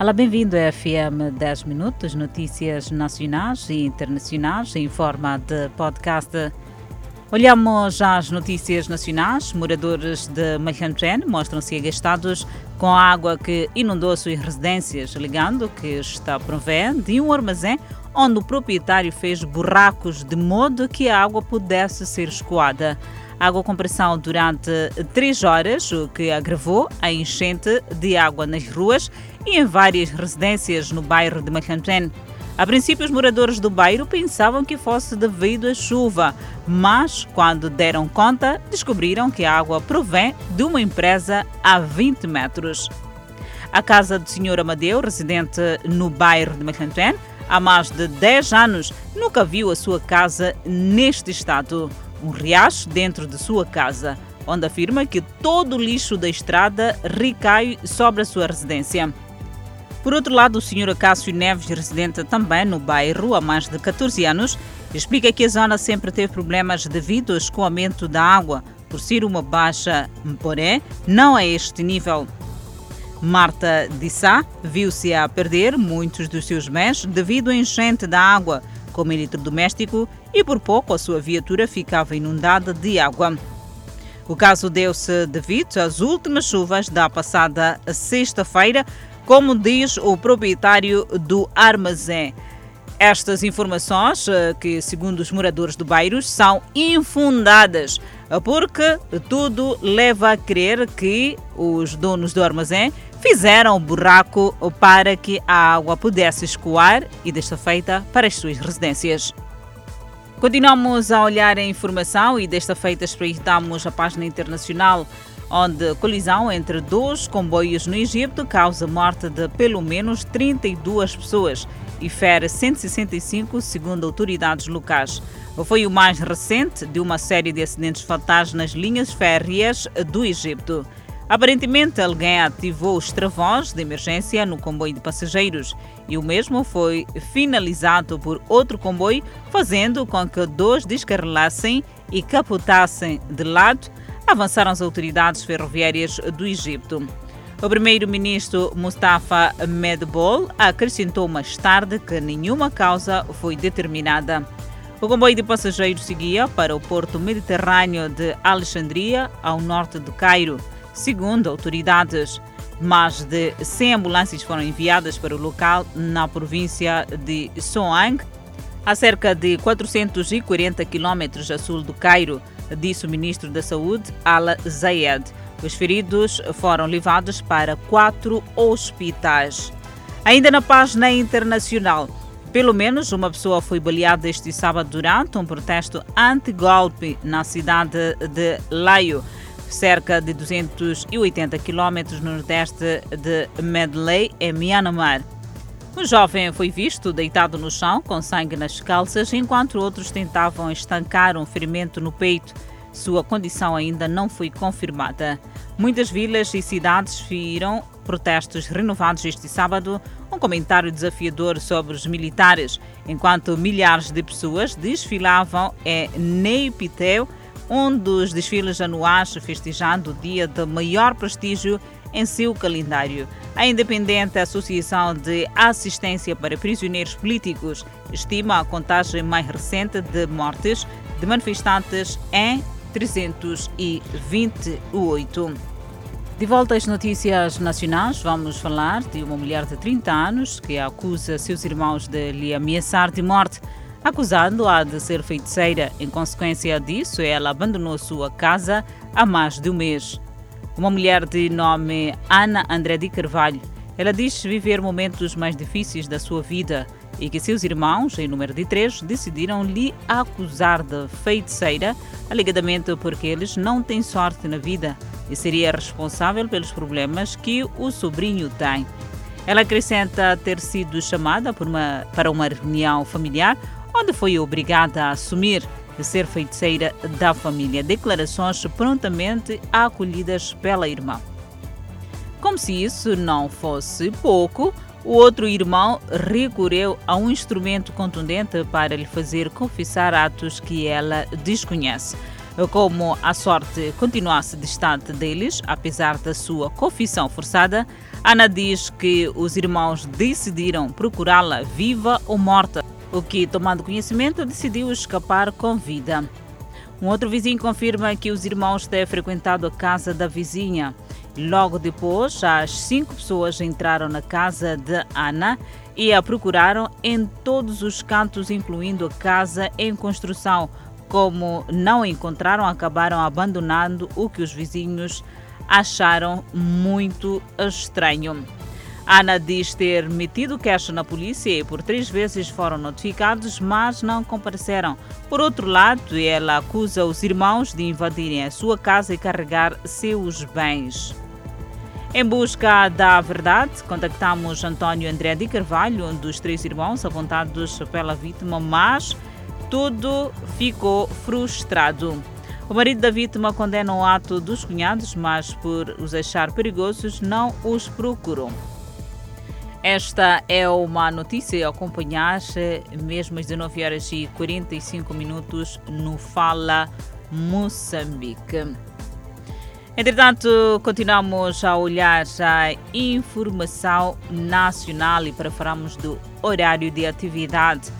Olá, bem-vindo à FM 10 Minutos, notícias nacionais e internacionais em forma de podcast. Olhamos as notícias nacionais. Moradores de Malhantren mostram-se agastados com a água que inundou suas residências, alegando que está provém de um armazém onde o proprietário fez buracos de modo que a água pudesse ser escoada água com pressão durante três horas, o que agravou a enchente de água nas ruas e em várias residências no bairro de Macantren. A princípio, os moradores do bairro pensavam que fosse devido à chuva, mas quando deram conta, descobriram que a água provém de uma empresa a 20 metros. A casa do Sr. Amadeu, residente no bairro de Macantren, há mais de 10 anos, nunca viu a sua casa neste estado um riacho dentro de sua casa, onde afirma que todo o lixo da estrada recai sobre a sua residência. Por outro lado, o Sr. Acácio Neves, residente também no bairro há mais de 14 anos, explica que a zona sempre teve problemas devido ao escoamento da água, por ser uma baixa, porém, não a este nível. Marta Dissá viu-se a perder muitos dos seus bens devido à enchente da água, como eletrodoméstico, e por pouco a sua viatura ficava inundada de água. O caso deu-se devido às últimas chuvas da passada sexta-feira, como diz o proprietário do armazém. Estas informações, eh, que segundo os moradores do bairro, são infundadas, porque tudo leva a crer que os donos do armazém fizeram o buraco para que a água pudesse escoar e desta feita para as suas residências. Continuamos a olhar a informação e desta feita espreitamos a página internacional, onde colisão entre dois comboios no Egito causa morte de pelo menos 32 pessoas e fere 165, segundo autoridades locais. Foi o mais recente de uma série de acidentes fatais nas linhas férreas do Egito. Aparentemente, alguém ativou os travões de emergência no comboio de passageiros e o mesmo foi finalizado por outro comboio, fazendo com que dois descarrilassem e capotassem de lado, avançaram as autoridades ferroviárias do Egito. O primeiro-ministro Mustafa Medbol acrescentou mais tarde que nenhuma causa foi determinada. O comboio de passageiros seguia para o porto mediterrâneo de Alexandria, ao norte do Cairo. Segundo autoridades, mais de 100 ambulâncias foram enviadas para o local na província de Soang, a cerca de 440 quilômetros a sul do Cairo, disse o ministro da Saúde, Al Zayed. Os feridos foram levados para quatro hospitais. Ainda na página internacional, pelo menos uma pessoa foi baleada este sábado durante um protesto anti-golpe na cidade de Laio cerca de 280 quilômetros no nordeste de Medley, em Myanmar. Um jovem foi visto deitado no chão com sangue nas calças, enquanto outros tentavam estancar um ferimento no peito. Sua condição ainda não foi confirmada. Muitas vilas e cidades viram protestos renovados este sábado, um comentário desafiador sobre os militares, enquanto milhares de pessoas desfilavam em Neipiteu, um dos desfiles anuais festejando o dia de maior prestígio em seu calendário. A Independente Associação de Assistência para Prisioneiros Políticos estima a contagem mais recente de mortes de manifestantes em 328. De volta às notícias nacionais, vamos falar de uma mulher de 30 anos que acusa seus irmãos de lhe ameaçar de morte acusando-a de ser feiticeira. Em consequência disso, ela abandonou sua casa há mais de um mês. Uma mulher de nome Ana André de Carvalho, ela diz viver momentos mais difíceis da sua vida e que seus irmãos, em número de três, decidiram lhe acusar de feiticeira, alegadamente porque eles não têm sorte na vida e seria responsável pelos problemas que o sobrinho tem. Ela acrescenta ter sido chamada uma, para uma reunião familiar onde foi obrigada a assumir ser feiticeira da família. Declarações prontamente acolhidas pela irmã. Como se isso não fosse pouco, o outro irmão recorreu a um instrumento contundente para lhe fazer confessar atos que ela desconhece. Como a sorte continuasse distante deles, apesar da sua confissão forçada, Ana diz que os irmãos decidiram procurá-la viva ou morta, o que, tomando conhecimento, decidiu escapar com vida. Um outro vizinho confirma que os irmãos têm frequentado a casa da vizinha. Logo depois, as cinco pessoas entraram na casa de Ana e a procuraram em todos os cantos, incluindo a casa em construção. Como não encontraram, acabaram abandonando o que os vizinhos acharam muito estranho. Ana diz ter metido queixa na polícia e por três vezes foram notificados, mas não compareceram. Por outro lado, ela acusa os irmãos de invadirem a sua casa e carregar seus bens. Em busca da verdade, contactamos António André de Carvalho, um dos três irmãos apontados pela vítima, mas tudo ficou frustrado. O marido da vítima condena o ato dos cunhados, mas por os achar perigosos, não os procurou. Esta é uma notícia a acompanhar mesmo às 19 horas e 45 minutos no Fala Moçambique. Entretanto, continuamos a olhar a informação nacional e para falarmos do horário de atividade.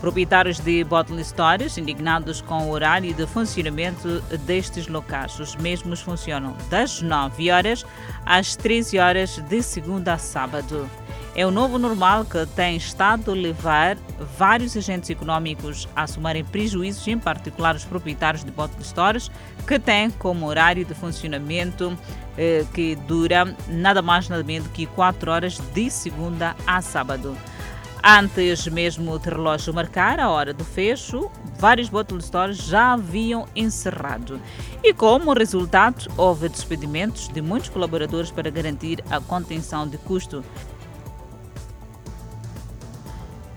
Proprietários de bottle stores indignados com o horário de funcionamento destes locais. Os mesmos funcionam das 9 horas às 13 horas de segunda a sábado. É o novo normal que tem estado a levar vários agentes econômicos a assumirem prejuízos, em particular os proprietários de bottle stores, que têm como horário de funcionamento eh, que dura nada mais nada menos que 4 horas de segunda a sábado. Antes mesmo de relógio marcar a hora do fecho, vários bottle stores já haviam encerrado. E como resultado, houve despedimentos de muitos colaboradores para garantir a contenção de custo.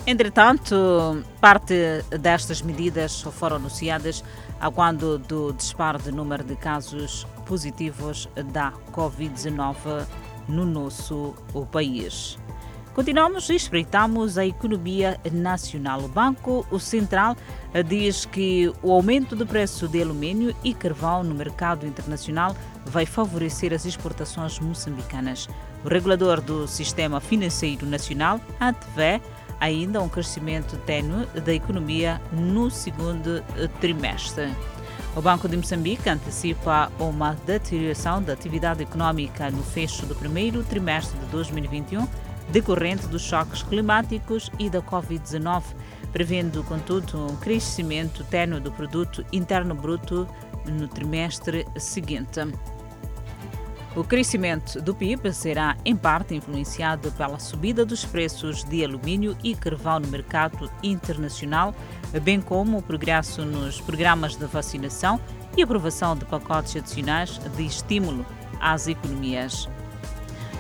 Entretanto, parte destas medidas foram anunciadas a quando do disparo de número de casos positivos da Covid-19 no nosso país. Continuamos e espreitamos a economia nacional. O Banco Central diz que o aumento do preço de alumínio e carvão no mercado internacional vai favorecer as exportações moçambicanas. O regulador do Sistema Financeiro Nacional antevê ainda um crescimento tênue da economia no segundo trimestre. O Banco de Moçambique antecipa uma deterioração da atividade econômica no fecho do primeiro trimestre de 2021 decorrente dos choques climáticos e da Covid-19, prevendo, contudo, um crescimento tênue do produto interno bruto no trimestre seguinte. O crescimento do PIB será, em parte, influenciado pela subida dos preços de alumínio e carvão no mercado internacional, bem como o progresso nos programas de vacinação e aprovação de pacotes adicionais de estímulo às economias.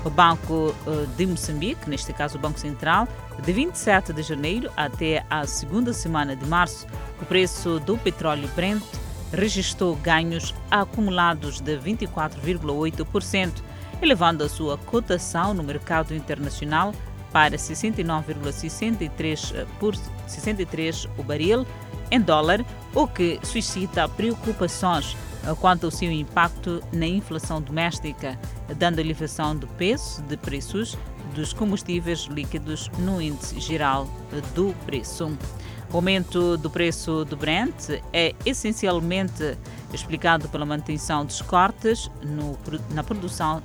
O Banco eh, de Moçambique, neste caso o Banco Central, de 27 de janeiro até a segunda semana de março, o preço do petróleo Brent registrou ganhos acumulados de 24,8%, elevando a sua cotação no mercado internacional para 69,63 por 63 o baril em dólar, o que suscita preocupações quanto ao seu impacto na inflação doméstica, dando elevação do peso de preços dos combustíveis líquidos no índice geral do preço. O aumento do preço do Brent é essencialmente explicado pela manutenção dos cortes no, na produção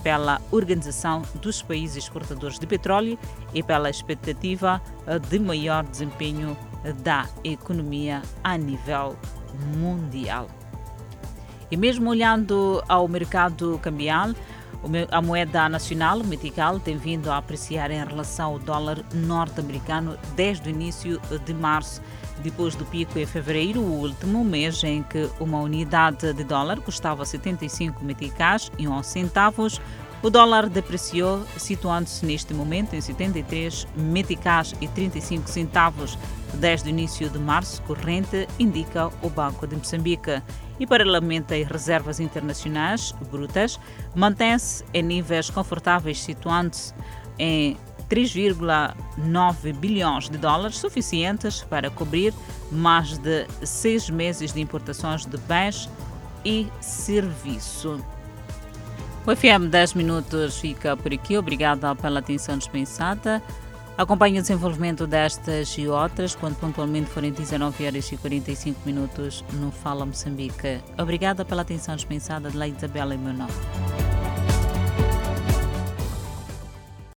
pela Organização dos Países Exportadores de Petróleo e pela expectativa de maior desempenho da economia a nível mundial. E mesmo olhando ao mercado cambial, a moeda nacional, o metical, tem vindo a apreciar em relação ao dólar norte-americano desde o início de março, depois do pico em fevereiro, o último mês em que uma unidade de dólar custava 75 meticais e 11 centavos. O dólar depreciou, situando-se neste momento em 73 meticais e 35 centavos desde o início de março corrente, indica o Banco de Moçambique e, paralelamente às reservas internacionais brutas, mantém-se em níveis confortáveis, situando-se em 3,9 bilhões de dólares, suficientes para cobrir mais de seis meses de importações de bens e serviço. O FM 10 Minutos fica por aqui. Obrigada pela atenção dispensada. Acompanhe o desenvolvimento destas e outras quando pontualmente forem 19 horas e 45 minutos no Fala Moçambique. Obrigada pela atenção dispensada de Leite Isabela e meu nome.